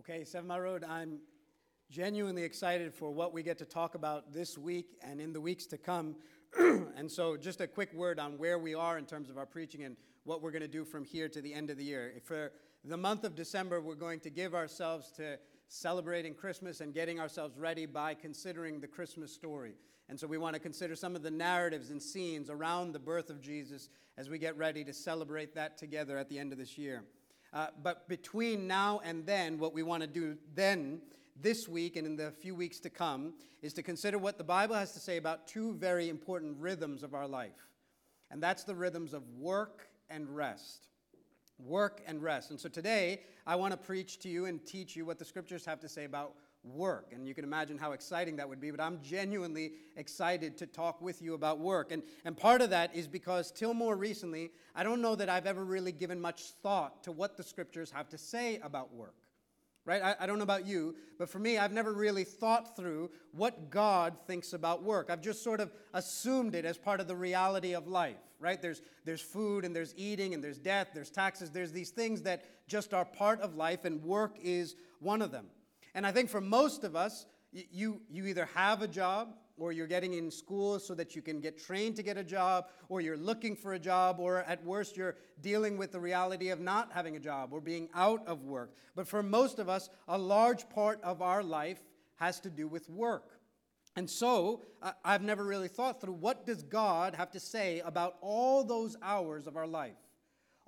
Okay, Seven Mile Road, I'm genuinely excited for what we get to talk about this week and in the weeks to come. and so, just a quick word on where we are in terms of our preaching and what we're going to do from here to the end of the year. For uh, the month of December, we're going to give ourselves to celebrating Christmas and getting ourselves ready by considering the Christmas story. And so, we want to consider some of the narratives and scenes around the birth of Jesus as we get ready to celebrate that together at the end of this year. Uh, but between now and then, what we want to do then, this week and in the few weeks to come, is to consider what the Bible has to say about two very important rhythms of our life. And that's the rhythms of work and rest. Work and rest. And so today, I want to preach to you and teach you what the scriptures have to say about work. And you can imagine how exciting that would be, but I'm genuinely excited to talk with you about work. And, and part of that is because, till more recently, I don't know that I've ever really given much thought to what the scriptures have to say about work. Right? I, I don't know about you, but for me, I've never really thought through what God thinks about work. I've just sort of assumed it as part of the reality of life, right? There's, there's food and there's eating and there's death, there's taxes, there's these things that just are part of life, and work is one of them. And I think for most of us, you, you either have a job or you're getting in school so that you can get trained to get a job, or you're looking for a job, or at worst, you're dealing with the reality of not having a job or being out of work. But for most of us, a large part of our life has to do with work. And so, uh, I've never really thought through what does God have to say about all those hours of our life?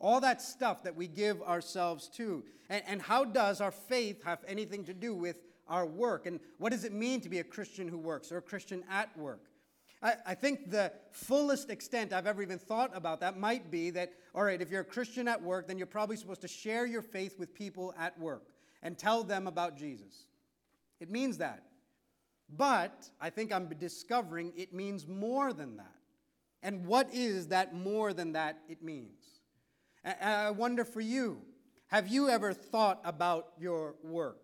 All that stuff that we give ourselves to. And, and, how does our faith have anything to do with our work? And what does it mean to be a Christian who works or a Christian at work? I, I think the fullest extent I've ever even thought about that might be that, all right, if you're a Christian at work, then you're probably supposed to share your faith with people at work and tell them about Jesus. It means that. But I think I'm discovering it means more than that. And what is that more than that it means? And I wonder for you, have you ever thought about your work?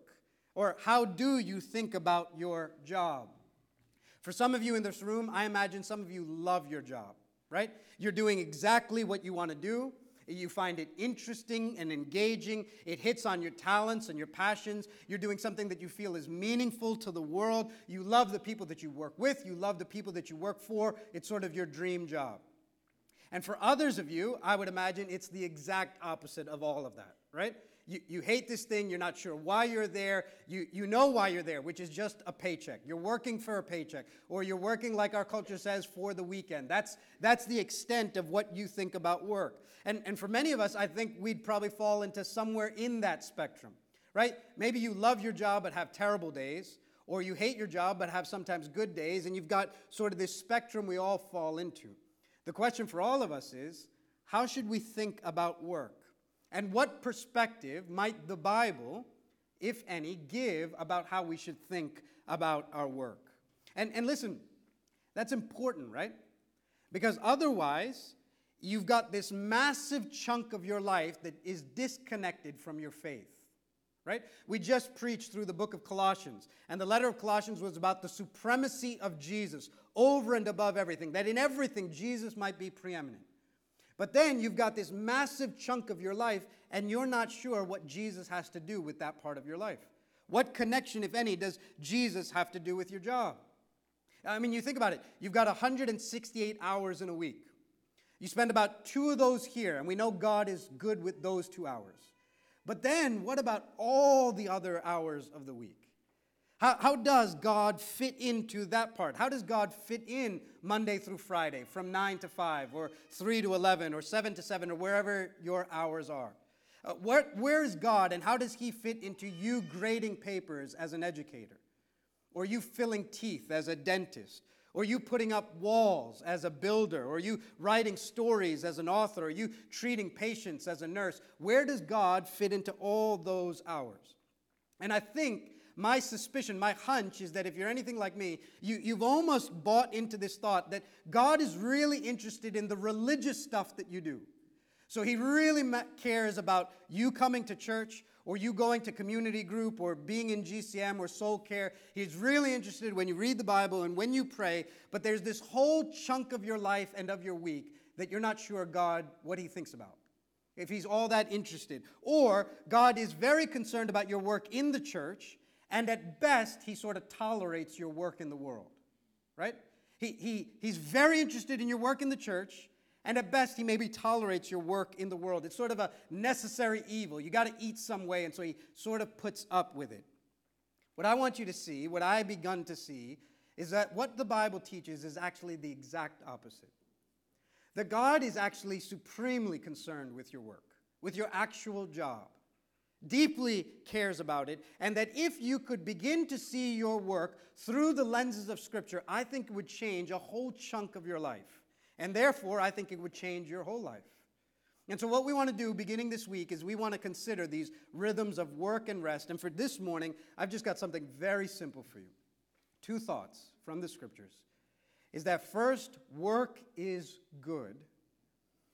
Or how do you think about your job? For some of you in this room, I imagine some of you love your job, right? You're doing exactly what you want to do. You find it interesting and engaging. It hits on your talents and your passions. You're doing something that you feel is meaningful to the world. You love the people that you work with. You love the people that you work for. It's sort of your dream job. And for others of you, I would imagine it's the exact opposite of all of that, right? You, you hate this thing, you're not sure why you're there, you, you know why you're there, which is just a paycheck. You're working for a paycheck, or you're working, like our culture says, for the weekend. That's, that's the extent of what you think about work. And, and for many of us, I think we'd probably fall into somewhere in that spectrum, right? Maybe you love your job but have terrible days, or you hate your job but have sometimes good days, and you've got sort of this spectrum we all fall into. The question for all of us is how should we think about work? And what perspective might the Bible, if any, give about how we should think about our work? And, and listen, that's important, right? Because otherwise, you've got this massive chunk of your life that is disconnected from your faith right? We just preached through the book of Colossians, and the letter of Colossians was about the supremacy of Jesus over and above everything, that in everything Jesus might be preeminent. But then you've got this massive chunk of your life, and you're not sure what Jesus has to do with that part of your life. What connection, if any, does Jesus have to do with your job? I mean, you think about it. You've got 168 hours in a week. You spend about two of those here, and we know God is good with those two hours. But then, what about all the other hours of the week? How, how does God fit into that part? How does God fit in Monday through Friday from 9 to 5 or 3 to 11 or 7 to 7 or wherever your hours are? Uh, where, where is God and how does He fit into you grading papers as an educator? Or you filling teeth as a dentist? Or you putting up walls as a builder, or you writing stories as an author, or you treating patients as a nurse. Where does God fit into all those hours? And I think my suspicion, my hunch is that if you're anything like me, you, you've almost bought into this thought that God is really interested in the religious stuff that you do. So he really cares about you coming to church or you going to community group or being in GCM or soul care. He's really interested when you read the Bible and when you pray, but there's this whole chunk of your life and of your week that you're not sure God what he thinks about. if he's all that interested. Or God is very concerned about your work in the church, and at best, he sort of tolerates your work in the world, right? He, he, he's very interested in your work in the church, and at best, he maybe tolerates your work in the world. It's sort of a necessary evil. You got to eat some way, and so he sort of puts up with it. What I want you to see, what I've begun to see, is that what the Bible teaches is actually the exact opposite. That God is actually supremely concerned with your work, with your actual job, deeply cares about it, and that if you could begin to see your work through the lenses of Scripture, I think it would change a whole chunk of your life. And therefore, I think it would change your whole life. And so, what we want to do beginning this week is we want to consider these rhythms of work and rest. And for this morning, I've just got something very simple for you. Two thoughts from the scriptures is that first, work is good.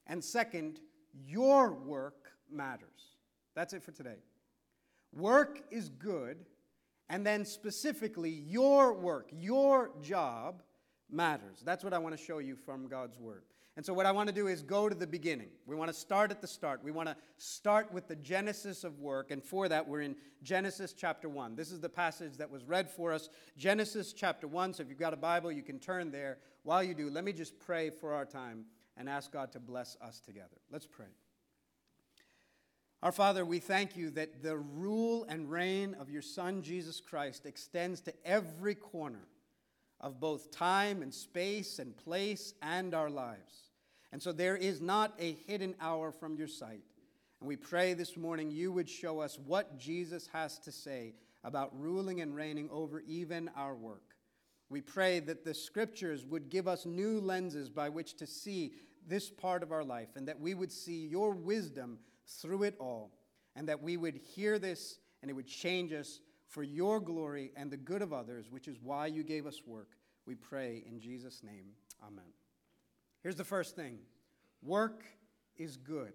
And second, your work matters. That's it for today. Work is good. And then specifically, your work, your job matters. That's what I want to show you from God's Word. And so, what I want to do is go to the beginning. We want to start at the start. We want to start with the genesis of work. And for that, we're in Genesis chapter 1. This is the passage that was read for us. Genesis chapter 1. So, if you've got a Bible, you can turn there. While you do, let me just pray for our time and ask God to bless us together. Let's pray. Our Father, we thank you that the rule and reign of your Son, Jesus Christ, extends to every corner of both time and space and place and our lives. And so there is not a hidden hour from your sight. And we pray this morning you would show us what Jesus has to say about ruling and reigning over even our work. We pray that the scriptures would give us new lenses by which to see this part of our life, and that we would see your wisdom through it all, and that we would hear this and it would change us for your glory and the good of others, which is why you gave us work. We pray in Jesus' name. Amen. Here's the first thing work is good.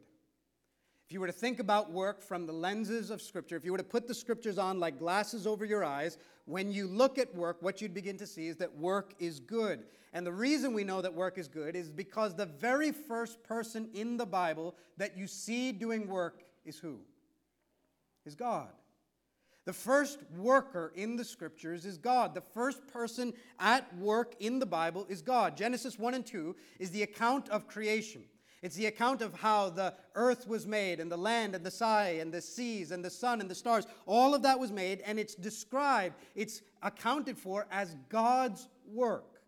If you were to think about work from the lenses of Scripture, if you were to put the Scriptures on like glasses over your eyes, when you look at work, what you'd begin to see is that work is good. And the reason we know that work is good is because the very first person in the Bible that you see doing work is who? Is God. The first worker in the scriptures is God. The first person at work in the Bible is God. Genesis 1 and 2 is the account of creation. It's the account of how the earth was made, and the land, and the sky, and the seas, and the sun, and the stars. All of that was made, and it's described, it's accounted for as God's work.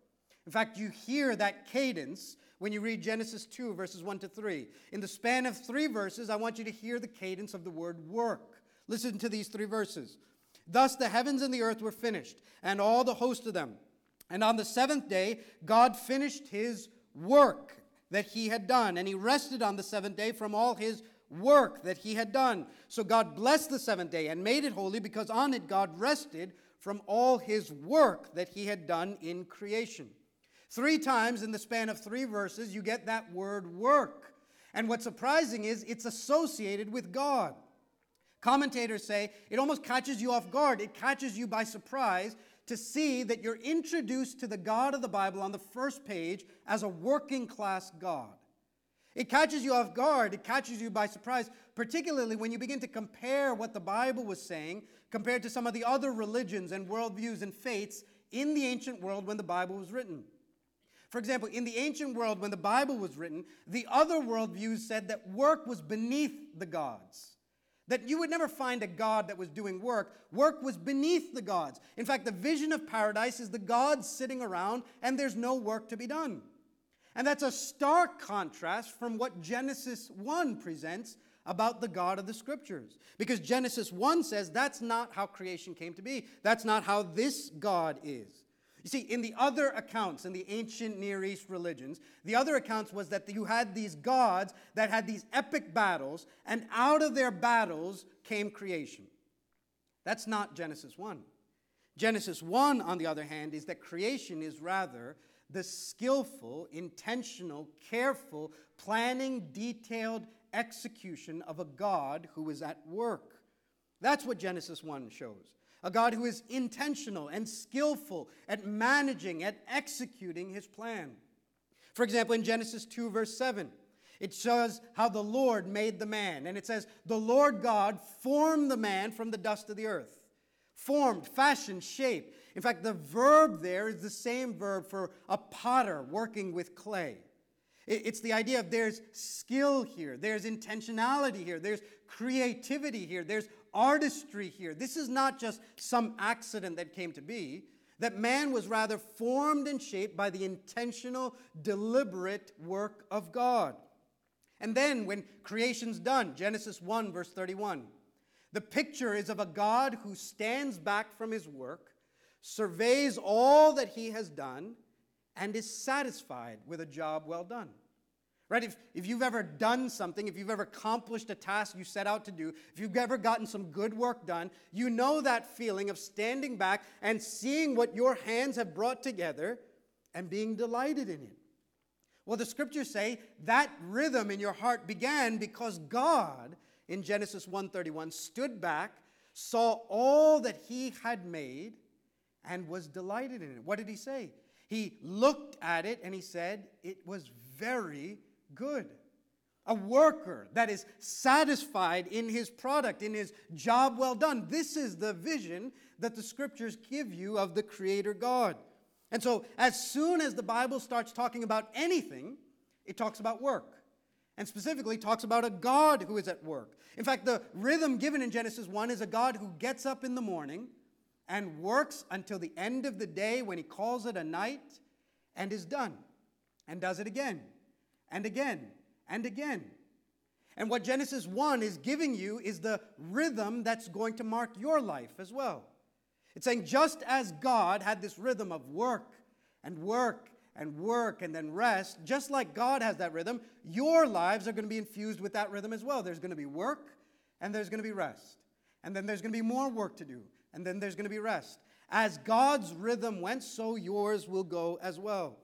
In fact, you hear that cadence when you read Genesis 2, verses 1 to 3. In the span of three verses, I want you to hear the cadence of the word work. Listen to these three verses. Thus the heavens and the earth were finished, and all the host of them. And on the seventh day, God finished his work that he had done, and he rested on the seventh day from all his work that he had done. So God blessed the seventh day and made it holy because on it God rested from all his work that he had done in creation. Three times in the span of three verses, you get that word work. And what's surprising is it's associated with God. Commentators say it almost catches you off guard. It catches you by surprise to see that you're introduced to the God of the Bible on the first page as a working class God. It catches you off guard. It catches you by surprise, particularly when you begin to compare what the Bible was saying compared to some of the other religions and worldviews and faiths in the ancient world when the Bible was written. For example, in the ancient world, when the Bible was written, the other worldviews said that work was beneath the gods. That you would never find a God that was doing work. Work was beneath the gods. In fact, the vision of paradise is the gods sitting around and there's no work to be done. And that's a stark contrast from what Genesis 1 presents about the God of the scriptures. Because Genesis 1 says that's not how creation came to be, that's not how this God is. You see, in the other accounts, in the ancient Near East religions, the other accounts was that you had these gods that had these epic battles, and out of their battles came creation. That's not Genesis 1. Genesis 1, on the other hand, is that creation is rather the skillful, intentional, careful, planning, detailed execution of a God who is at work. That's what Genesis 1 shows a God who is intentional and skillful at managing, at executing his plan. For example, in Genesis 2, verse 7, It shows how the Lord made the man. And it says, The Lord God formed the man from the dust of the earth. Formed, fashioned, shaped. In fact, the verb there is the same verb for a potter working with clay. It's the idea of there's skill here, there's intentionality here, there's creativity here, there's artistry here. This is not just some accident that came to be, that man was rather formed and shaped by the intentional, deliberate work of God. And then when creation's done, Genesis 1, verse 31, the picture is of a God who stands back from his work, surveys all that he has done, and is satisfied with a job well done. Right? If, if you've ever done something, if you've ever accomplished a task you set out to do, if you've ever gotten some good work done, you know that feeling of standing back and seeing what your hands have brought together and being delighted in it. Well, the scriptures say that rhythm in your heart began because God in Genesis 1:31 stood back, saw all that he had made and was delighted in it. What did he say? He looked at it and he said, "It was very good." A worker that is satisfied in his product, in his job well done. This is the vision that the scriptures give you of the Creator God. And so, as soon as the Bible starts talking about anything, it talks about work. And specifically, talks about a God who is at work. In fact, the rhythm given in Genesis 1 is a God who gets up in the morning and works until the end of the day when he calls it a night and is done, and does it again, and again, and again. And what Genesis 1 is giving you is the rhythm that's going to mark your life as well. It's saying just as God had this rhythm of work and work and work and then rest, just like God has that rhythm, your lives are going to be infused with that rhythm as well. There's going to be work and there's going to be rest. And then there's going to be more work to do. And then there's going to be rest. As God's rhythm went, so yours will go as well.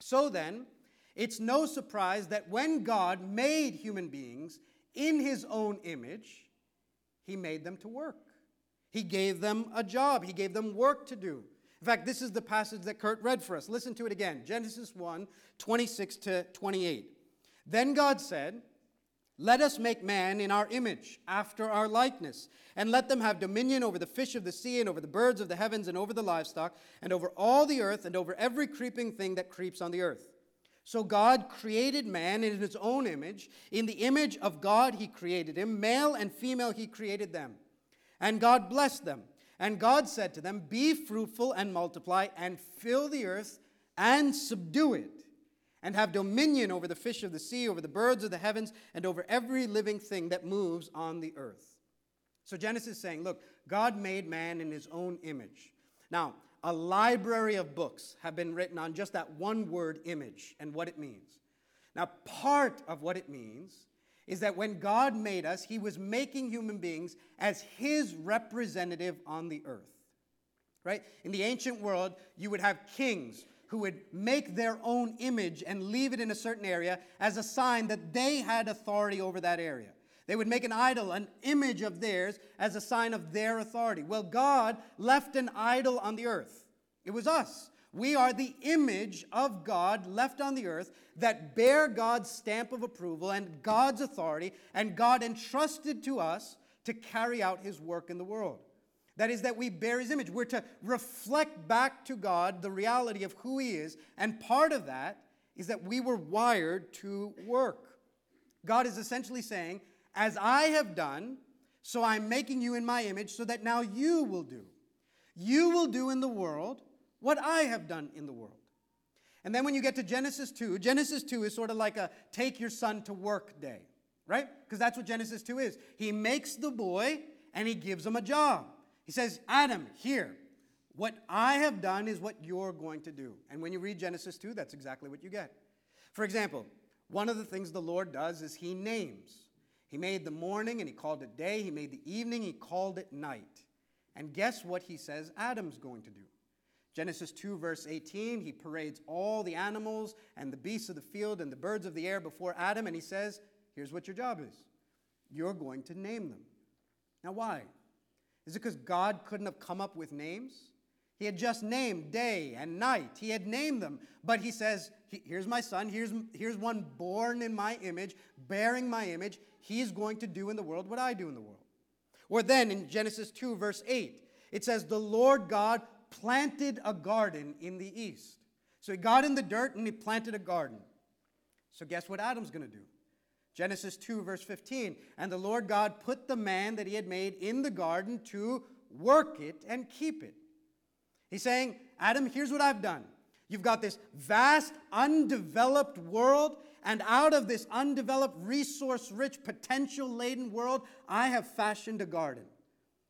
So then, it's no surprise that when God made human beings in his own image, he made them to work. He gave them a job, He gave them work to do. In fact, this is the passage that Kurt read for us. Listen to it again Genesis 1 26 to 28. Then God said, Let us make man in our image, after our likeness, and let them have dominion over the fish of the sea, and over the birds of the heavens, and over the livestock, and over all the earth, and over every creeping thing that creeps on the earth. So God created man in his own image. In the image of God, he created him. Male and female, he created them. And God blessed them. And God said to them, Be fruitful and multiply, and fill the earth and subdue it, and have dominion over the fish of the sea, over the birds of the heavens, and over every living thing that moves on the earth. So Genesis is saying, Look, God made man in his own image. Now, a library of books have been written on just that one word image and what it means. Now, part of what it means is that when God made us, He was making human beings as His representative on the earth. Right? In the ancient world, you would have kings who would make their own image and leave it in a certain area as a sign that they had authority over that area. They would make an idol, an image of theirs, as a sign of their authority. Well, God left an idol on the earth. It was us. We are the image of God left on the earth that bear God's stamp of approval and God's authority, and God entrusted to us to carry out his work in the world. That is, that we bear his image. We're to reflect back to God the reality of who he is, and part of that is that we were wired to work. God is essentially saying, As I have done, so I'm making you in my image so that now you will do. You will do in the world what I have done in the world. And then when you get to Genesis 2, Genesis 2 is sort of like a take your son to work day, right? Because that's what Genesis 2 is. He makes the boy and he gives him a job. He says, Adam, here, what I have done is what you're going to do. And when you read Genesis 2, that's exactly what you get. For example, one of the things the Lord does is he names. He made the morning and he called it day. He made the evening, he called it night. And guess what he says Adam's going to do? Genesis 2, verse 18, he parades all the animals and the beasts of the field and the birds of the air before Adam, and he says, Here's what your job is you're going to name them. Now, why? Is it because God couldn't have come up with names? He had just named day and night. He had named them. But he says, Here's my son. Here's, here's one born in my image, bearing my image. He's going to do in the world what I do in the world. Or then in Genesis 2, verse 8, it says, The Lord God planted a garden in the east. So he got in the dirt and he planted a garden. So guess what Adam's going to do? Genesis 2, verse 15. And the Lord God put the man that he had made in the garden to work it and keep it. He's saying, Adam, here's what I've done. You've got this vast, undeveloped world, and out of this undeveloped, resource rich, potential laden world, I have fashioned a garden.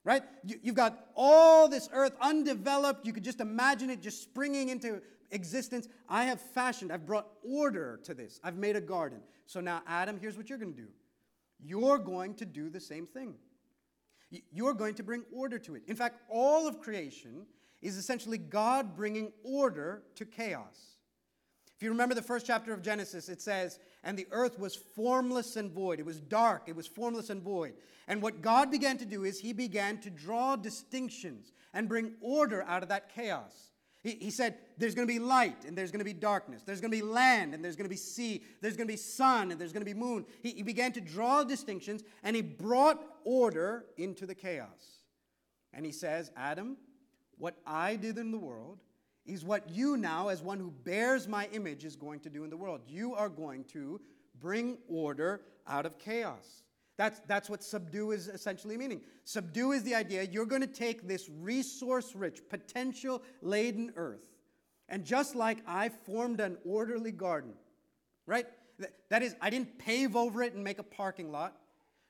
Right? You, have got all this earth undeveloped. You could just imagine it just springing into existence. I have fashioned, I've brought order to this. I've made a garden. So now, Adam, here's what you're going to do you're going to do the same thing. You're going to bring order to it. In fact, all of creation is essentially God bringing order to chaos. If you remember the first chapter of Genesis, it says, And the earth was formless and void. It was dark, it was formless and void. And what God began to do is he began to draw distinctions and bring order out of that chaos. He, he said, There's going to be light and there's going to be darkness. There's going to be land and there's going to be sea. There's going to be sun and there's going to be moon. He, he began to draw distinctions and he brought order into the chaos. And he says, Adam, what I did in the world is what you now, as one who bears my image, is going to do in the world. You are going to bring order out of chaos. That's, that's what subdue is essentially meaning. Subdue is the idea you're going to take this resource rich, potential laden earth, and just like I formed an orderly garden, right? That is, I didn't pave over it and make a parking lot,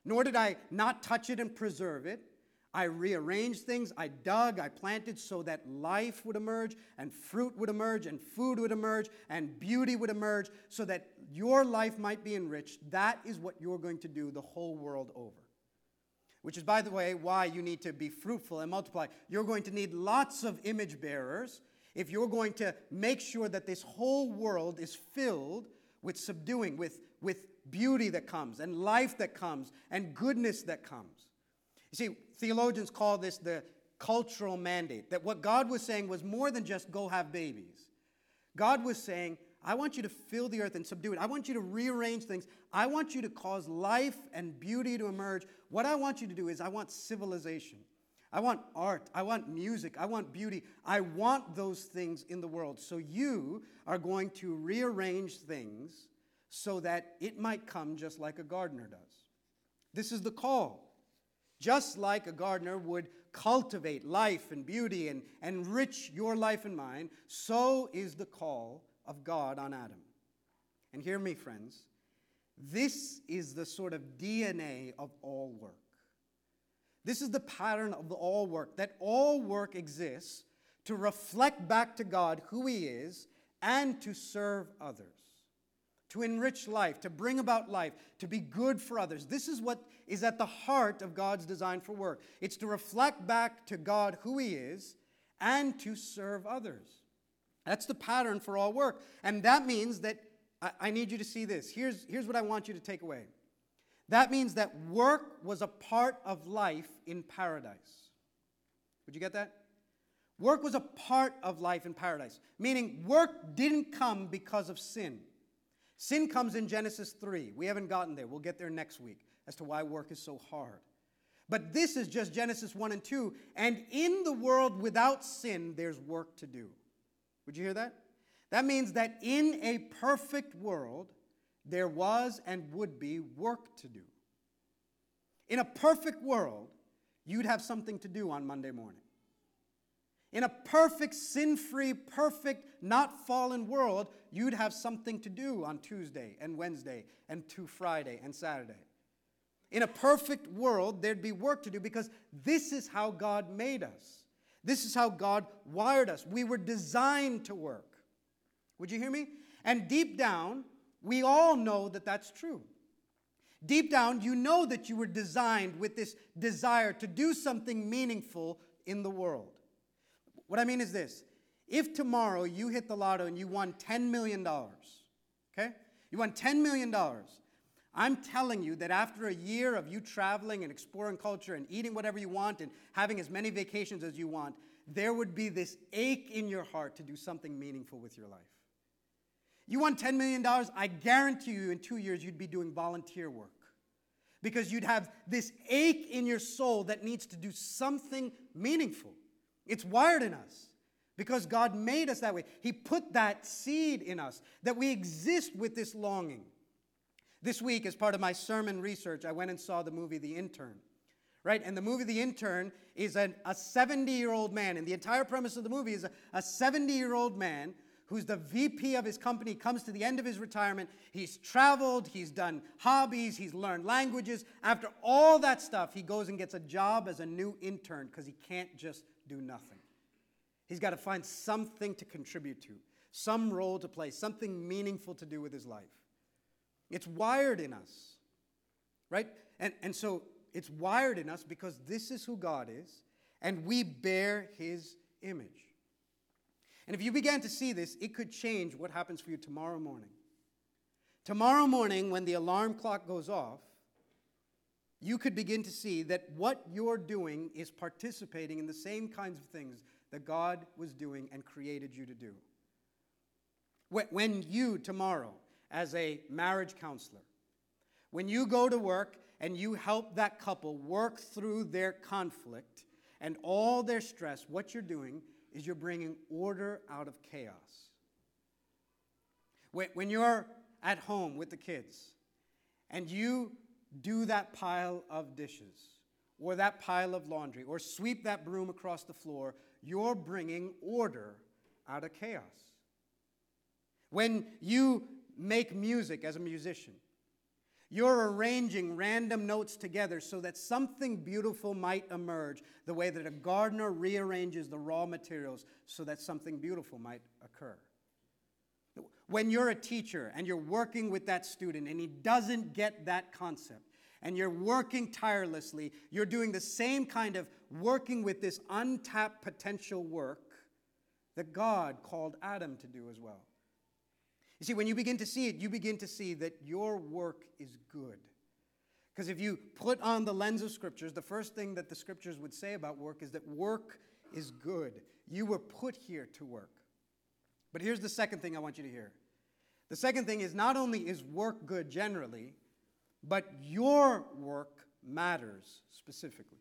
nor did I not touch it and preserve it. I rearranged things, I dug, I planted so that life would emerge, and fruit would emerge, and food would emerge, and beauty would emerge, so that your life might be enriched. That is what you're going to do the whole world over. Which is, by the way, why you need to be fruitful and multiply. You're going to need lots of image bearers if you're going to make sure that this whole world is filled with subduing, with, with beauty that comes, and life that comes, and goodness that comes. You see, theologians call this the cultural mandate, that what God was saying was more than just go have babies. God was saying, I want you to fill the earth and subdue it. I want you to rearrange things. I want you to cause life and beauty to emerge. What I want you to do is, I want civilization. I want art. I want music. I want beauty. I want those things in the world. So you are going to rearrange things so that it might come just like a gardener does. This is the call. Just like a gardener would cultivate life and beauty and enrich your life and mine, so is the call of God on Adam. And hear me, friends, this is the sort of DNA of all work. This is the pattern of all work, that all work exists to reflect back to God who He is and to serve others to enrich life, to bring about life, to be good for others. This is what is at the heart of God's design for work. It's to reflect back to God who He is and to serve others. That's the pattern for all work. And that means that I, I need you to see this. Here's, here's what I want you to take away that means that work was a part of life in paradise. Would you get that? Work was a part of life in paradise, meaning work didn't come because of sin. Sin comes in Genesis 3. We haven't gotten there. We'll get there next week as to why work is so hard. But this is just Genesis 1 and 2. And in the world without sin, there's work to do. Would you hear that? That means that in a perfect world, there was and would be work to do. In a perfect world, you'd have something to do on Monday morning. In a perfect, sin free, perfect, not fallen world, you'd have something to do on Tuesday and Wednesday and to Friday and Saturday. In a perfect world, there'd be work to do because this is how God made us. This is how God wired us. We were designed to work. Would you hear me? And deep down, we all know that that's true. Deep down, you know that you were designed with this desire to do something meaningful in the world. What I mean is this if tomorrow you hit the lotto and you won $10 million, okay? You won $10 million. I'm telling you that after a year of you traveling and exploring culture and eating whatever you want and having as many vacations as you want, there would be this ache in your heart to do something meaningful with your life. You want $10 million? I guarantee you in two years you'd be doing volunteer work because you'd have this ache in your soul that needs to do something meaningful. It's wired in us because God made us that way. He put that seed in us that we exist with this longing. This week, as part of my sermon research, I went and saw the movie The Intern. Right? And the movie The Intern is an, a 70 year old man, and the entire premise of the movie is a 70 year old man who's the VP of his company, comes to the end of his retirement. He's traveled, he's done hobbies, he's learned languages. After all that stuff, he goes and gets a job as a new intern because he can't just do nothing. He's got to find something to contribute to, some role to play, something meaningful to do with his life. It's wired in us, right? And, and so it's wired in us because this is who God is, and we bear his image. And if you began to see this, it could change what happens for you tomorrow morning. Tomorrow morning, when the alarm clock goes off, you could begin to see that what you're doing is participating in the same kinds of things that God was doing and created you to do. When you, tomorrow, as a marriage counselor, when you go to work and you help that couple work through their conflict and all their stress, what you're doing is you're bringing order out of chaos. When you're at home with the kids and you do that pile of dishes or that pile of laundry or sweep that broom across the floor, you're bringing order out of chaos. When you make music as a musician, you're arranging random notes together so that something beautiful might emerge, the way that a gardener rearranges the raw materials so that something beautiful might occur. When you're a teacher and you're working with that student and he doesn't get that concept, and you're working tirelessly, you're doing the same kind of working with this untapped potential work that God called Adam to do as well. You see, when you begin to see it, you begin to see that your work is good. Because if you put on the lens of scriptures, the first thing that the scriptures would say about work is that work is good. You were put here to work. But here's the second thing I want you to hear. The second thing is not only is work good generally, but your work matters specifically.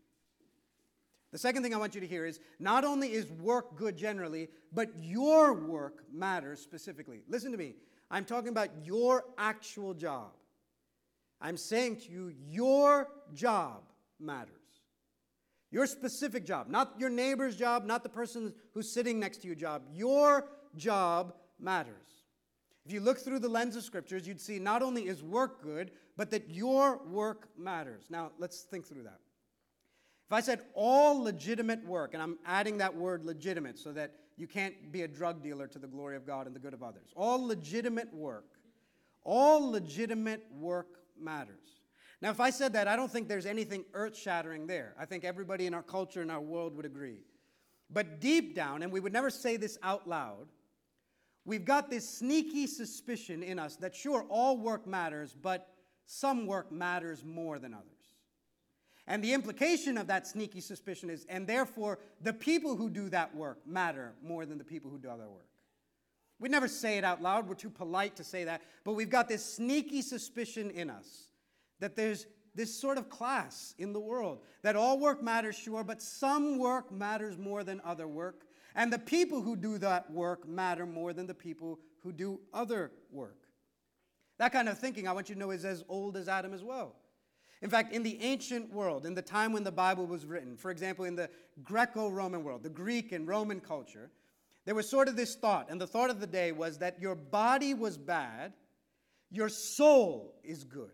The second thing I want you to hear is not only is work good generally, but your work matters specifically. Listen to me. I'm talking about your actual job. I'm saying to you, your job matters. Your specific job, not your neighbor's job, not the person who's sitting next to you job. Your job matters. If you look through the lens of scriptures, you'd see not only is work good, but that your work matters. Now, let's think through that. If I said all legitimate work, and I'm adding that word legitimate so that you can't be a drug dealer to the glory of God and the good of others. All legitimate work, all legitimate work matters. Now, if I said that, I don't think there's anything earth shattering there. I think everybody in our culture and our world would agree. But deep down, and we would never say this out loud, we've got this sneaky suspicion in us that sure, all work matters, but some work matters more than others. And the implication of that sneaky suspicion is, and therefore, the people who do that work matter more than the people who do other work. We never say it out loud, we're too polite to say that, but we've got this sneaky suspicion in us that there's this sort of class in the world that all work matters, sure, but some work matters more than other work. And the people who do that work matter more than the people who do other work. That kind of thinking, I want you to know, is as old as Adam as well. In fact, in the ancient world, in the time when the Bible was written, for example, in the Greco Roman world, the Greek and Roman culture, there was sort of this thought, and the thought of the day was that your body was bad, your soul is good.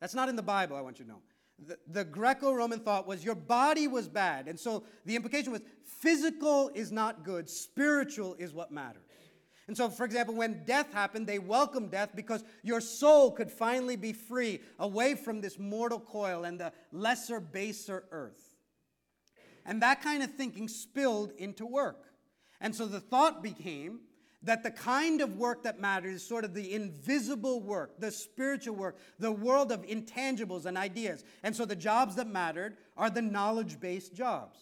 That's not in the Bible, I want you to know. The, the Greco Roman thought was your body was bad. And so the implication was physical is not good, spiritual is what matters. And so, for example, when death happened, they welcomed death because your soul could finally be free away from this mortal coil and the lesser, baser earth. And that kind of thinking spilled into work. And so the thought became that the kind of work that matters is sort of the invisible work, the spiritual work, the world of intangibles and ideas. And so the jobs that mattered are the knowledge based jobs.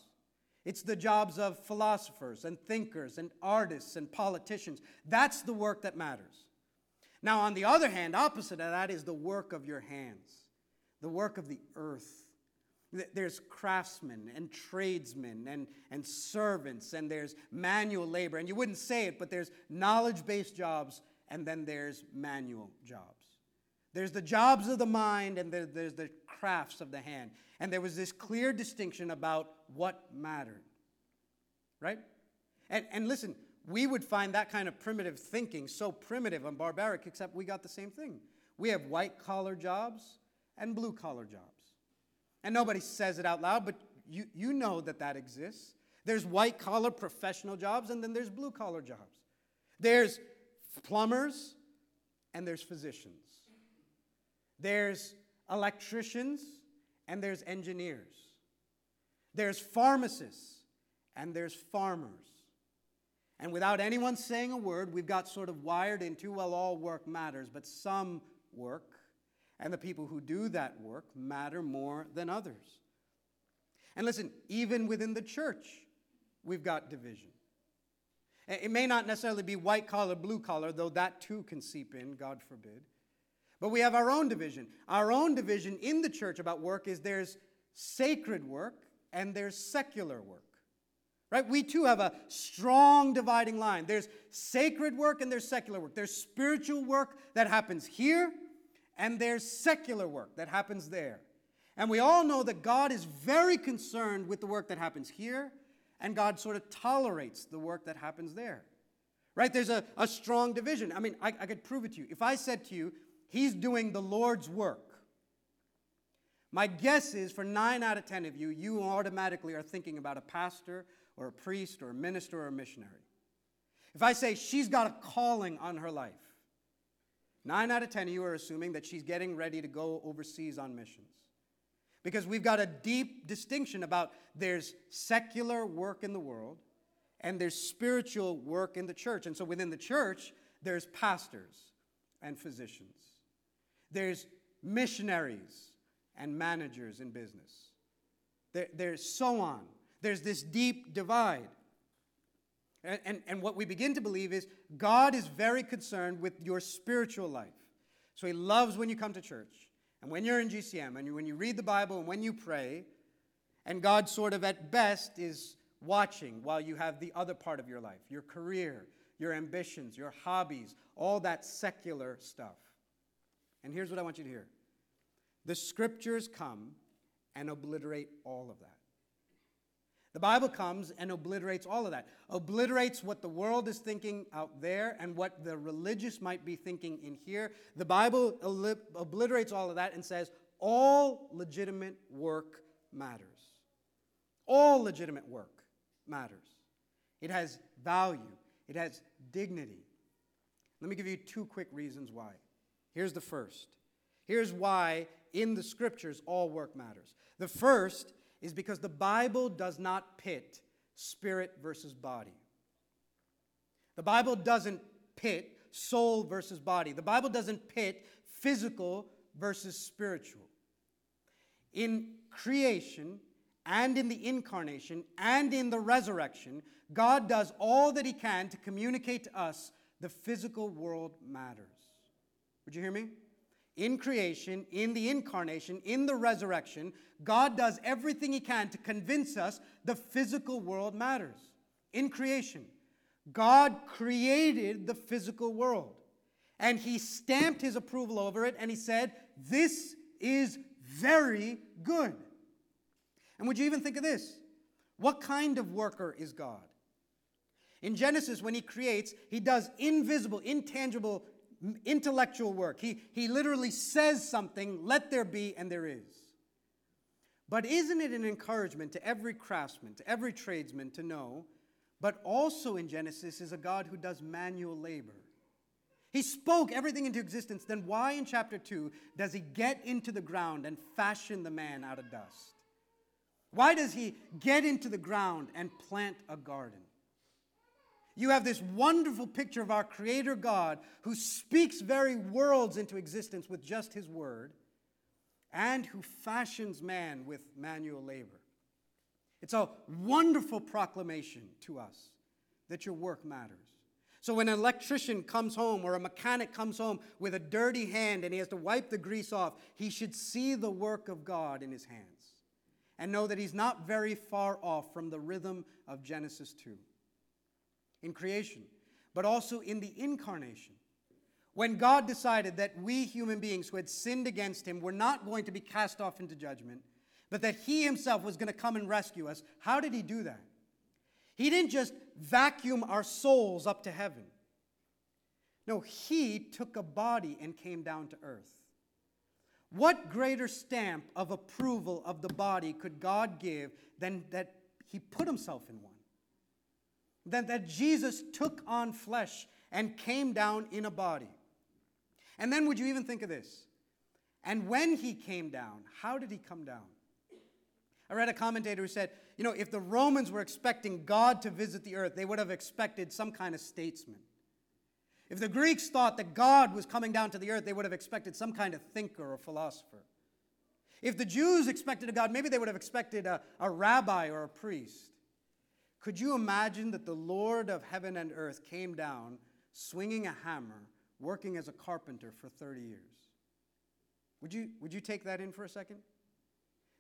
It's the jobs of philosophers and thinkers and artists and politicians. That's the work that matters. Now, on the other hand, opposite of that is the work of your hands, the work of the earth. There's craftsmen and tradesmen and, and servants, and there's manual labor. And you wouldn't say it, but there's knowledge based jobs, and then there's manual jobs. There's the jobs of the mind, and there's the crafts of the hand. And there was this clear distinction about what mattered. Right? And, and listen, we would find that kind of primitive thinking so primitive and barbaric, except we got the same thing. We have white collar jobs and blue collar jobs. And nobody says it out loud, but you, you know that that exists. There's white collar professional jobs, and then there's blue collar jobs. There's plumbers, and there's physicians. There's electricians, and there's engineers. There's pharmacists, and there's farmers. And without anyone saying a word, we've got sort of wired into well, all work matters, but some work, and the people who do that work, matter more than others. And listen, even within the church, we've got division. It may not necessarily be white collar, blue collar, though that too can seep in, God forbid. But we have our own division. Our own division in the church about work is there's sacred work and there's secular work. Right? We too have a strong dividing line. There's sacred work and there's secular work. There's spiritual work that happens here, and there's secular work that happens there. And we all know that God is very concerned with the work that happens here, and God sort of tolerates the work that happens there. Right? There's a, a strong division. I mean, I, I could prove it to you. If I said to you, He's doing the Lord's work, my guess is for nine out of ten of you, you automatically are thinking about a pastor or a priest or a minister or a missionary. If I say she's got a calling on her life, nine out of ten of you are assuming that she's getting ready to go overseas on missions. Because we've got a deep distinction about there's secular work in the world and there's spiritual work in the church. And so within the church, there's pastors and physicians, there's missionaries and managers in business, there, there's so on. There's this deep divide. And, and, and, what we begin to believe is God is very concerned with your spiritual life. So he loves when you come to church and when you're in GCM and when you read the Bible and when you pray. And God, sort of at best, is watching while you have the other part of your life your career, your ambitions, your hobbies, all that secular stuff. And here's what I want you to hear the scriptures come and obliterate all of that. The Bible comes and obliterates all of that, obliterates what the world is thinking out there and what the religious might be thinking in here. The Bible obliterates all of that and says all legitimate work matters. All legitimate work matters. It has value, it has dignity. Let me give you two quick reasons why. Here's the first. Here's why in the scriptures all work matters. The first is because the Bible does not pit spirit versus body. The Bible doesn't pit soul versus body. The Bible doesn't pit physical versus spiritual. In creation and in the incarnation and in the resurrection, God does all that He can to communicate to us the physical world matters. Would you hear me? in creation, in the incarnation, in the resurrection, God does everything He can to convince us the physical world matters. In creation, God created the physical world and He stamped His approval over it and He said, This is very good. And would you even think of this? What kind of worker is God? In Genesis, when He creates, He does invisible, intangible intellectual work. He, he literally says something, let there be, and there is. But isn't it an encouragement to every craftsman, to every tradesman to know, but also in Genesis is a God who does manual labor? He spoke everything into existence. Then why in chapter 2 does he get into the ground and fashion the man out of dust? Why does he get into the ground and plant a garden? You have this wonderful picture of our Creator God who speaks very worlds into existence with just His word and who fashions man with manual labor. It's a wonderful proclamation to us that your work matters. So when an electrician comes home or a mechanic comes home with a dirty hand and he has to wipe the grease off, he should see the work of God in his hands and know that he's not very far off from the rhythm of Genesis 2 in creation, but also in the incarnation. When God decided that we human beings who had sinned against him were not going to be cast off into judgment, but that he himself was going to come and rescue us, how did he do that? He didn't just vacuum our souls up to heaven. No, he took a body and came down to earth. What greater stamp of approval of the body could God give than that he put himself in one? Than that Jesus took on flesh and came down in a body. And then would you even think of this? And when he came down, how did he come down? I read a commentator who said, you know, if the Romans were expecting God to visit the earth, they would have expected some kind of statesman. If the Greeks thought that God was coming down to the earth, they would have expected some kind of thinker or philosopher. If the Jews expected a God, maybe they would have expected a, a rabbi or a priest. Could you imagine that the Lord of heaven and earth came down swinging a hammer, working as a carpenter for 30 years? Would you, would you take that in for a second?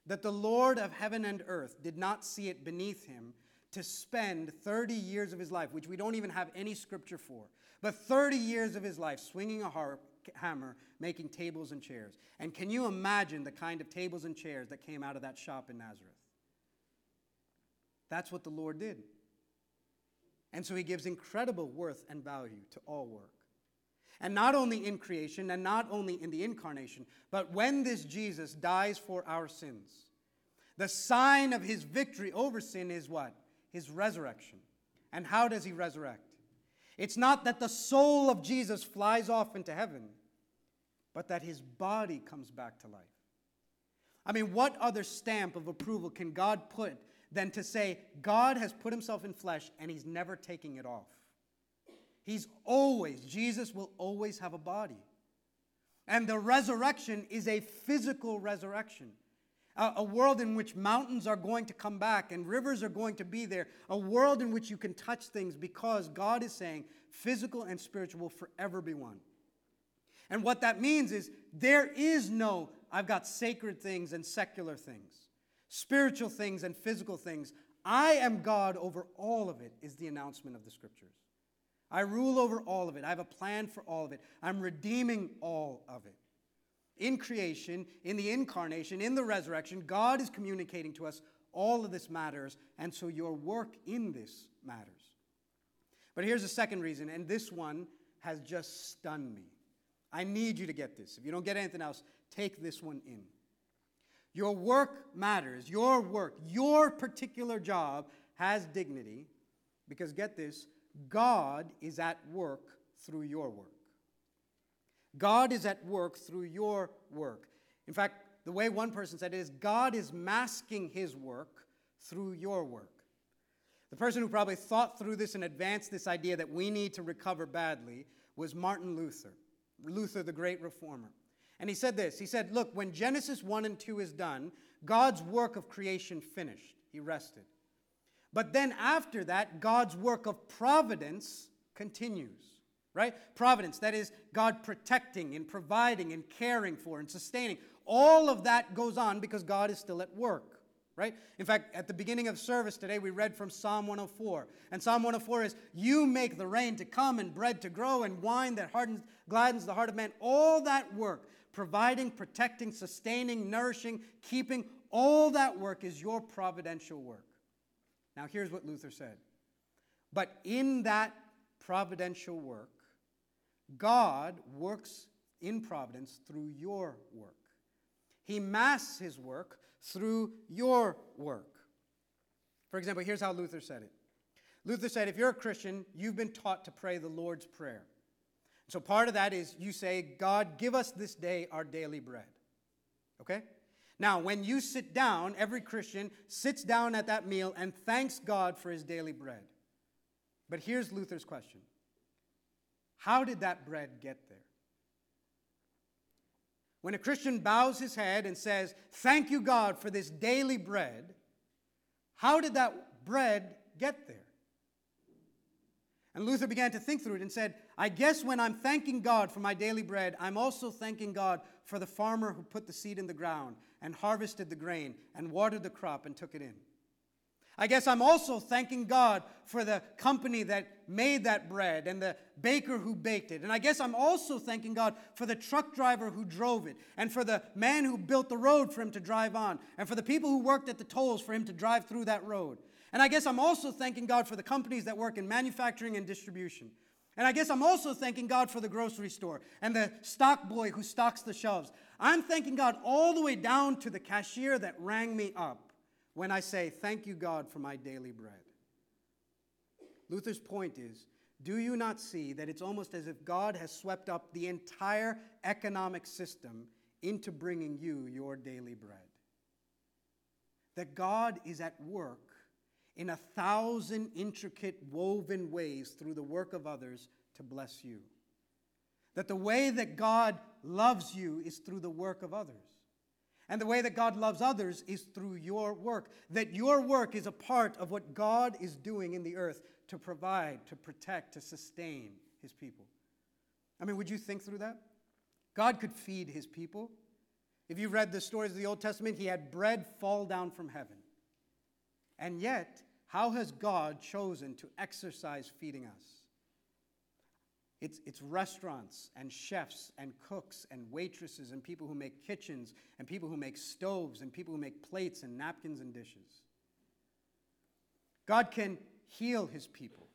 that the Lord of heaven and earth did not see it beneath him to spend 30 years of his life, which we don't even have any scripture for, but 30 years of his life swinging a harp, hammer, making tables and chairs. And can you imagine the kind of tables and chairs that came out of that shop in Nazareth? That's what the Lord did. And so he gives incredible worth and value to all work. And not only in creation and not only in the incarnation, but when this Jesus dies for our sins. The sign of his victory over sin is what? His resurrection. And how does he resurrect? It's not that the soul of Jesus flies off into heaven, but that his body comes back to life. I mean, what other stamp of approval can God put than to say, God has put himself in flesh and he's never taking it off? He's always, Jesus will always have a body. And the resurrection is a physical resurrection. A, a, world in which mountains are going to come back and rivers are going to be there. A world in which you can touch things because God is saying physical and spiritual will forever be one. And what that means is there is no, I've got sacred things and secular things, spiritual things and physical things. I am God over all of it, is the announcement of the scriptures. I rule over all of it. I have a plan for all of it. I'm redeeming all of it. In creation, in the incarnation, in the resurrection, God is communicating to us all of this matters, and so your work in this matters. But here's the second reason, and this one has just stunned me. I need you to get this. If you don't get anything else, take this one in. Your work matters. Your work, your particular job has dignity because get this God is at work through your work. God is at work through your work. In fact, the way one person said it is God is masking his work through your work. The person who probably thought through this and advanced this idea that we need to recover badly was Martin Luther, Luther, the great reformer. And he said this He said, Look, when Genesis 1 and 2 is done, God's work of creation finished. He rested. But then after that, God's work of providence continues, right? Providence, that is God protecting and providing and caring for and sustaining. All of that goes on because God is still at work, right? In fact, at the beginning of service today, we read from Psalm 104. And Psalm 104 is, You make the rain to come and bread to grow and wine that hardens, gladdens the heart of man. All that work, providing, protecting, sustaining, nourishing, keeping, all that work is your providential work. Now, here's what Luther said. But in that providential work, God works in providence through your work. He masks his work through your work. For example, here's how Luther said it Luther said, if you're a Christian, you've been taught to pray the Lord's Prayer. So part of that is you say, God, give us this day our daily bread. Okay? Now, when you sit down, every Christian sits down at that meal and thanks God for his daily bread. But here's Luther's question How did that bread get there? When a Christian bows his head and says, Thank you, God, for this daily bread, How did that bread get there? And Luther began to think through it and said, I guess when I'm thanking God for my daily bread, I'm also thanking God for the farmer who put the seed in the ground and harvested the grain and watered the crop and took it in. I guess I'm also thanking God for the company that made that bread and the baker who baked it. And I guess I'm also thanking God for the truck driver who drove it and for the man who built the road for him to drive on and for the people who worked at the tolls for him to drive through that road. And I guess I'm also thanking God for the companies that work in manufacturing and distribution. And I guess I'm also thanking God for the grocery store and the stock boy who stocks the shelves. I'm thanking God all the way down to the cashier that rang me up when I say, Thank you, God, for my daily bread. Luther's point is do you not see that it's almost as if God has swept up the entire economic system into bringing you your daily bread? That God is at work in a thousand intricate, woven ways through the work of others to bless you. That the way that God loves you is through the work of others. And the way that God loves others is through your work. That your work is a part of what God is doing in the earth to provide, to protect, to sustain his people. I mean, would you think through that? God could feed his people. If you read the stories of the Old Testament, he had bread fall down from heaven. And yet, how has God chosen to exercise feeding us? It's, it's restaurants and chefs and cooks and waitresses and people who make kitchens and people who make stoves and people who make plates and napkins and dishes. God can heal his people.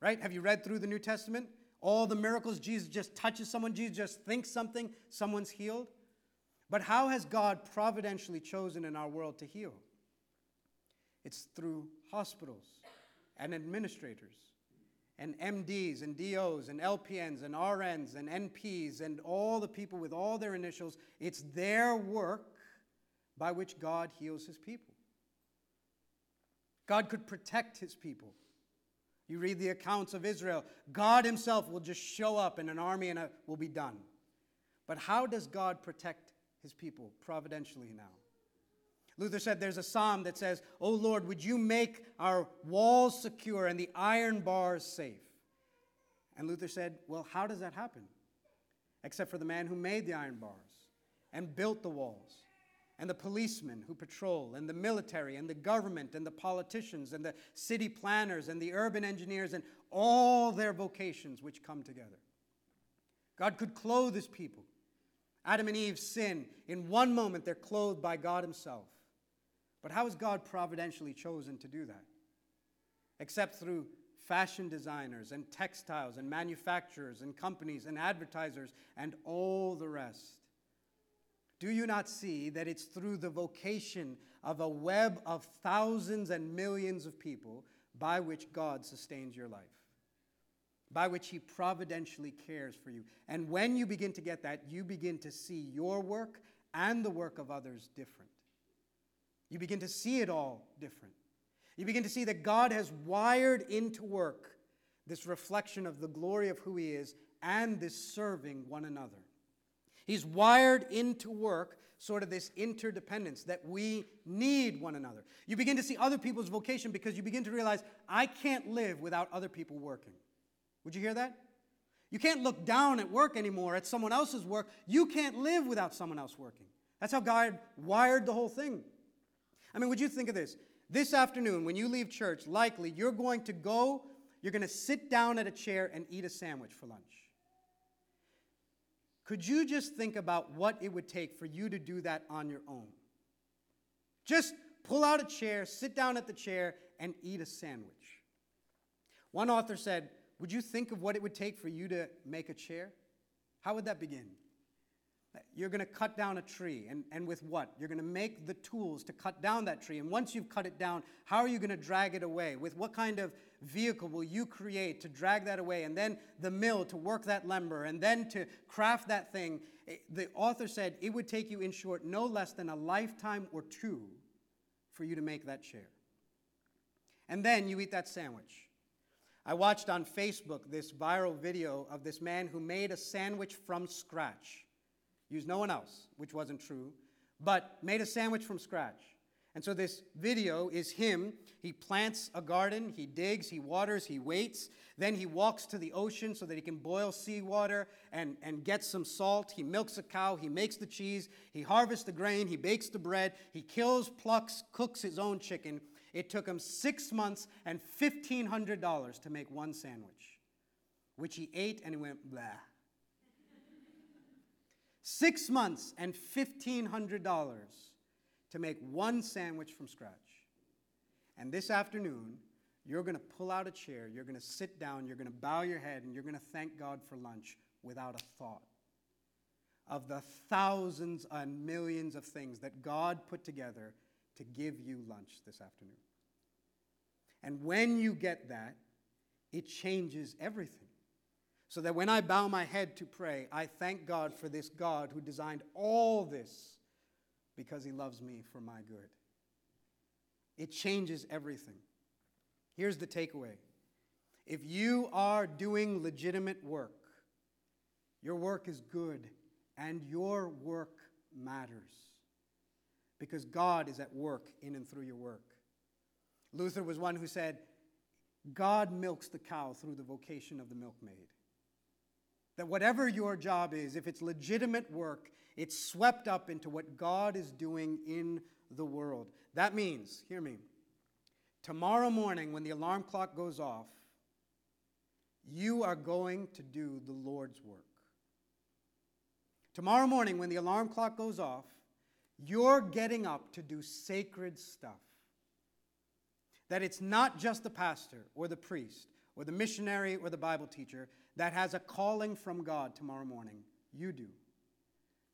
Right? Have you read through the New Testament? All the miracles, Jesus just touches someone, Jesus just thinks something, someone's healed. But how has God providentially chosen in our world to heal? It's through hospitals and administrators and MDs and DOs and LPNs and RNs and NPs and all the people with all their initials. It's their work by which God heals his people. God could protect his people. You read the accounts of Israel, God himself will just show up in an army and it will be done. But how does God protect his people providentially now? Luther said there's a psalm that says, Oh Lord, would you make our walls secure and the iron bars safe? And Luther said, Well, how does that happen? Except for the man who made the iron bars and built the walls, and the policemen who patrol, and the military, and the government, and the politicians, and the city planners, and the urban engineers, and all their vocations which come together. God could clothe his people. Adam and Eve sin. In one moment, they're clothed by God Himself. But how has God providentially chosen to do that? Except through fashion designers and textiles and manufacturers and companies and advertisers and all the rest. Do you not see that it's through the vocation of a web of thousands and millions of people by which God sustains your life? By which He providentially cares for you. And when you begin to get that, you begin to see your work and the work of others different. You begin to see it all different. You begin to see that God has wired into work this reflection of the glory of who He is and this serving one another. He's wired into work sort of this interdependence that we need one another. You begin to see other people's vocation because you begin to realize, I can't live without other people working. Would you hear that? You can't look down at work anymore, at someone else's work. You can't live without someone else working. That's how God wired the whole thing. I mean, would you think of this? This afternoon, when you leave church, likely you're going to go, you're going to sit down at a chair and eat a sandwich for lunch. Could you just think about what it would take for you to do that on your own? Just pull out a chair, sit down at the chair, and eat a sandwich. One author said, Would you think of what it would take for you to make a chair? How would that begin? You're going to cut down a tree. And, and with what? You're going to make the tools to cut down that tree. And once you've cut it down, how are you going to drag it away? With what kind of vehicle will you create to drag that away? And then the mill to work that lumber and then to craft that thing. Eh, the author said it would take you, in short, no less than a lifetime or two for you to make that chair. And then you eat that sandwich. I watched on Facebook this viral video of this man who made a sandwich from scratch used no one else, which wasn't true, but made a sandwich from scratch. And so this video is him. He plants a garden, he digs, he waters, he waits. Then he walks to the ocean so that he can boil seawater and, and get some salt. He milks a cow, he makes the cheese, he harvests the grain, he bakes the bread, he kills, plucks, cooks his own chicken. It took him six months and $1,500 to make one sandwich, which he ate and he went, blah. Six months and $1,500 to make one sandwich from scratch. And this afternoon, you're going to pull out a chair, you're going to sit down, you're going to bow your head, and you're going to thank God for lunch without a thought of the thousands and millions of things that God put together to give you lunch this afternoon. And when you get that, it changes everything. So that when I bow my head to pray, I thank God for this God who designed all this because he loves me for my good. It changes everything. Here's the takeaway if you are doing legitimate work, your work is good and your work matters because God is at work in and through your work. Luther was one who said, God milks the cow through the vocation of the milkmaid. That whatever your job is, if it's legitimate work, it's swept up into what God is doing in the world. That means, hear me, tomorrow morning when the alarm clock goes off, you are going to do the Lord's work. Tomorrow morning when the alarm clock goes off, you're getting up to do sacred stuff. That it's not just the pastor or the priest or the missionary or the Bible teacher that has a calling from God tomorrow morning. You do.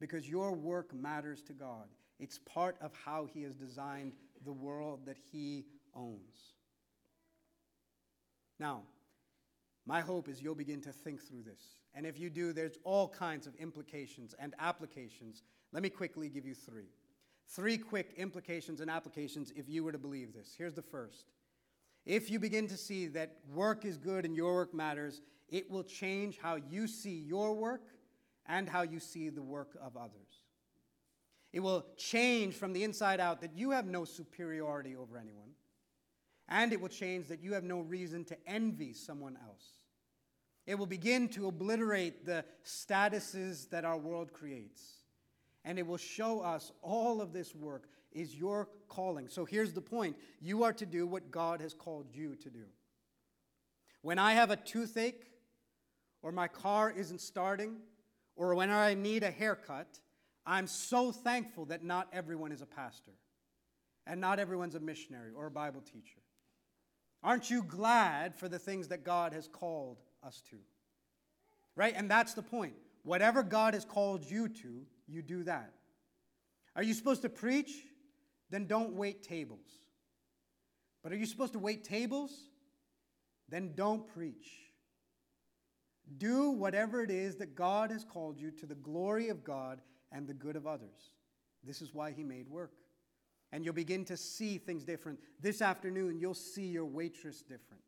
Because your work matters to God. It's part of how He has designed the world that He owns. Now, my hope is you'll begin to think through this. And if you do, there's all kinds of implications and applications. Let me quickly give you three. Three quick implications and applications if you were to believe this. Here's the first. If you begin to see that work is good and your work matters, it will change how you see your work and how you see the work of others. It will change from the inside out that you have no superiority over anyone, and it will change that you have no reason to envy someone else. It will begin to obliterate the statuses that our world creates, and it will show us all of this work is your calling. So here's the point you are to do what God has called you to do. When I have a toothache, or my car isn't starting, or when I need a haircut, I'm so thankful that not everyone is a pastor and not everyone's a missionary or a Bible teacher. Aren't you glad for the things that God has called us to? Right? And that's the point. Whatever God has called you to, you do that. Are you supposed to preach? Then don't wait tables. But are you supposed to wait tables? Then don't preach. Do whatever it is that God has called you to the glory of God and the good of others. This is why He made work. And you'll begin to see things different. This afternoon, you'll see your waitress different.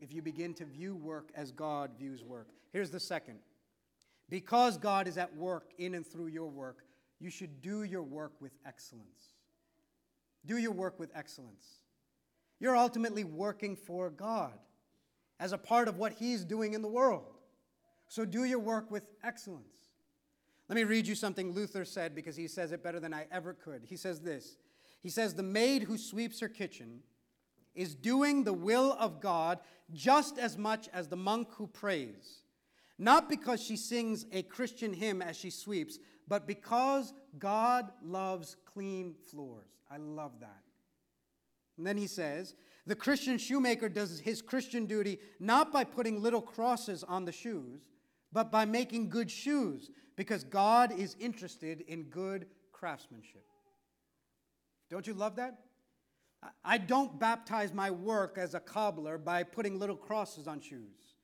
If you begin to view work as God views work. Here's the second because God is at work in and through your work, you should do your work with excellence. Do your work with excellence. You're ultimately working for God as a part of what He's doing in the world. So do your work with excellence. Let me read you something Luther said because he says it better than I ever could. He says this He says, The maid who sweeps her kitchen is doing the will of God just as much as the monk who prays. Not because she sings a Christian hymn as she sweeps, but because God loves clean floors. I love that. And then he says, the Christian shoemaker does his Christian duty not by putting little crosses on the shoes, but by making good shoes, because God is interested in good craftsmanship. Don't you love that? I don't baptize my work as a cobbler by putting little crosses on shoes,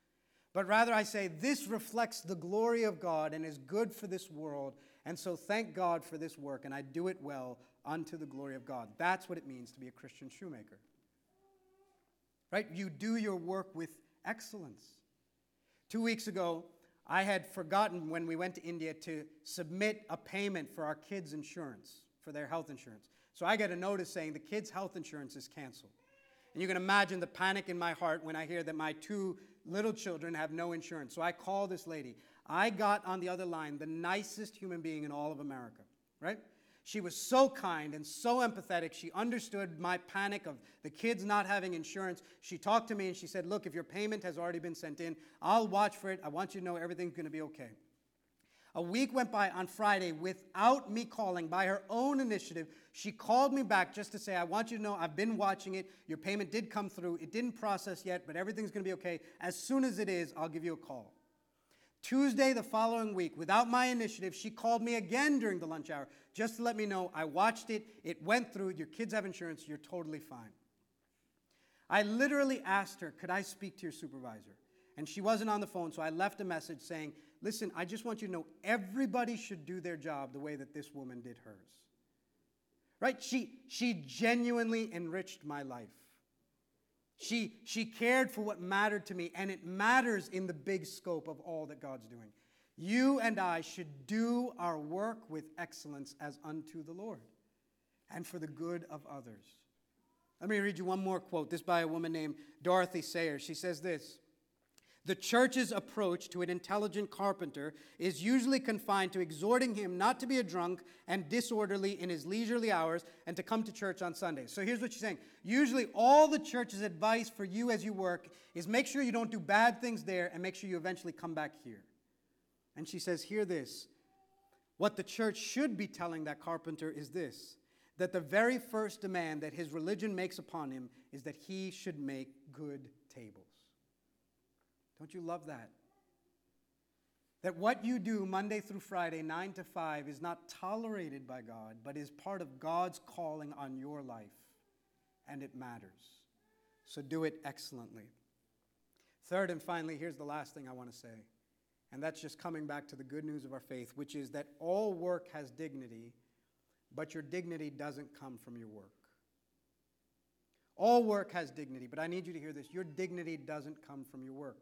but rather I say, This reflects the glory of God and is good for this world, and so thank God for this work, and I do it well unto the glory of God. That's what it means to be a Christian shoemaker right? You do your work with excellence. Two weeks ago, I had forgotten when we went to India to submit a payment for our kids' insurance for their health insurance. So I get a notice saying the kids' health insurance is canceled. And you can imagine the panic in my heart when I hear that my two little children have no insurance. So I call this lady. I got on the other line the nicest human being in all of America, right? She was so kind and so empathetic. She understood my panic of the kids not having insurance. She talked to me and she said, Look, if your payment has already been sent in, I'll watch for it. I want you to know everything's going to be okay. A week went by on Friday without me calling by her own initiative. She called me back just to say, I want you to know I've been watching it. Your payment did come through. It didn't process yet, but everything's going to be okay. As soon as it is, I'll give you a call. Tuesday, the following week, without my initiative, she called me again during the lunch hour just to let me know I watched it, it went through, your kids have insurance, you're totally fine. I literally asked her, Could I speak to your supervisor? And she wasn't on the phone, so I left a message saying, Listen, I just want you to know everybody should do their job the way that this woman did hers. Right? She, she genuinely enriched my life. She, she cared for what mattered to me, and it matters in the big scope of all that God's doing. You and I should do our work with excellence as unto the Lord and for the good of others. Let me read you one more quote. This by a woman named Dorothy Sayers. She says this the church's approach to an intelligent carpenter is usually confined to exhorting him not to be a drunk and disorderly in his leisurely hours and to come to church on Sundays. So here's what she's saying. Usually, all the church's advice for you as you work is make sure you don't do bad things there and make sure you eventually come back here. And she says, Hear this. What the church should be telling that carpenter is this that the very first demand that his religion makes upon him is that he should make good tables. Don't you love that? That what you do Monday through Friday, 9 to 5, is not tolerated by God, but is part of God's calling on your life, and it matters. So do it excellently. Third and finally, here's the last thing I want to say, and that's just coming back to the good news of our faith, which is that all work has dignity, but your dignity doesn't come from your work. All work has dignity, but I need you to hear this your dignity doesn't come from your work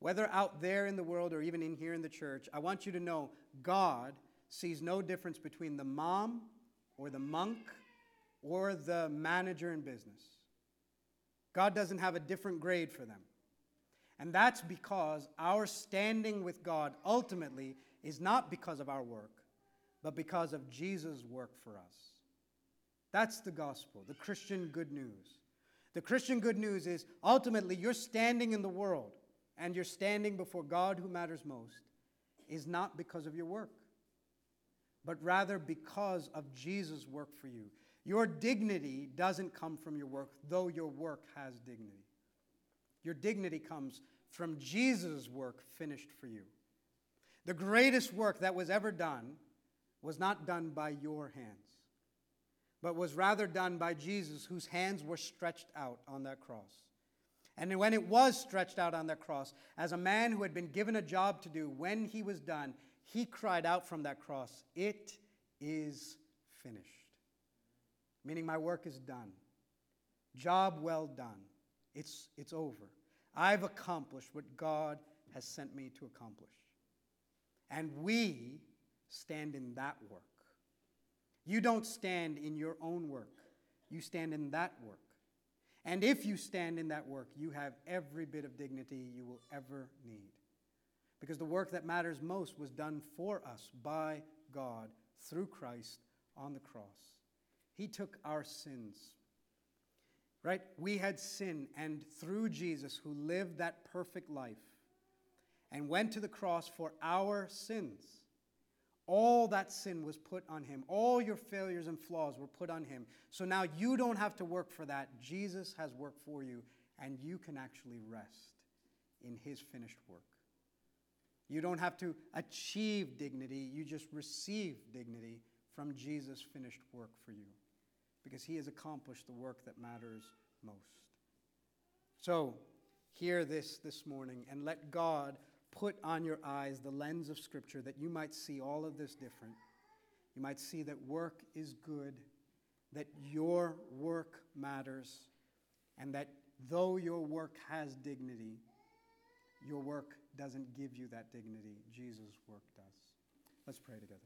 whether out there in the world or even in here in the church, I want you to know God sees no difference between the mom or the monk or the manager in business. God doesn't have a different grade for them. And that's because our standing with God ultimately is not because of our work, but because of Jesus' work for us. That's the gospel, the Christian good news. The Christian good news is ultimately you're standing in the world and you're standing before God who matters most is not because of your work, but rather because of Jesus' work for you. Your dignity doesn't come from your work, though your work has dignity. Your dignity comes from Jesus' work finished for you. The greatest work that was ever done was not done by your hands, but was rather done by Jesus, whose hands were stretched out on that cross. And when it was stretched out on the cross, as a man who had been given a job to do, when he was done, he cried out from that cross, It is finished. Meaning, my work is done. Job well done. It's, it's over. I've accomplished what God has sent me to accomplish. And we stand in that work. You don't stand in your own work, you stand in that work. And if you stand in that work, you have every bit of dignity you will ever need. Because the work that matters most was done for us by God through Christ on the cross. He took our sins. Right? We had sin, and through Jesus, who lived that perfect life and went to the cross for our sins, all that sin was put on him. All your failures and flaws were put on him. So now you don't have to work for that. Jesus has worked for you, and you can actually rest in his finished work. You don't have to achieve dignity, you just receive dignity from Jesus' finished work for you because he has accomplished the work that matters most. So, hear this this morning and let God put on your eyes the lens of Scripture that you might see all of this different. You might see that work is good, that your work matters, and that though your work has dignity, your work doesn't give you that dignity. Jesus' work does. Let's pray together.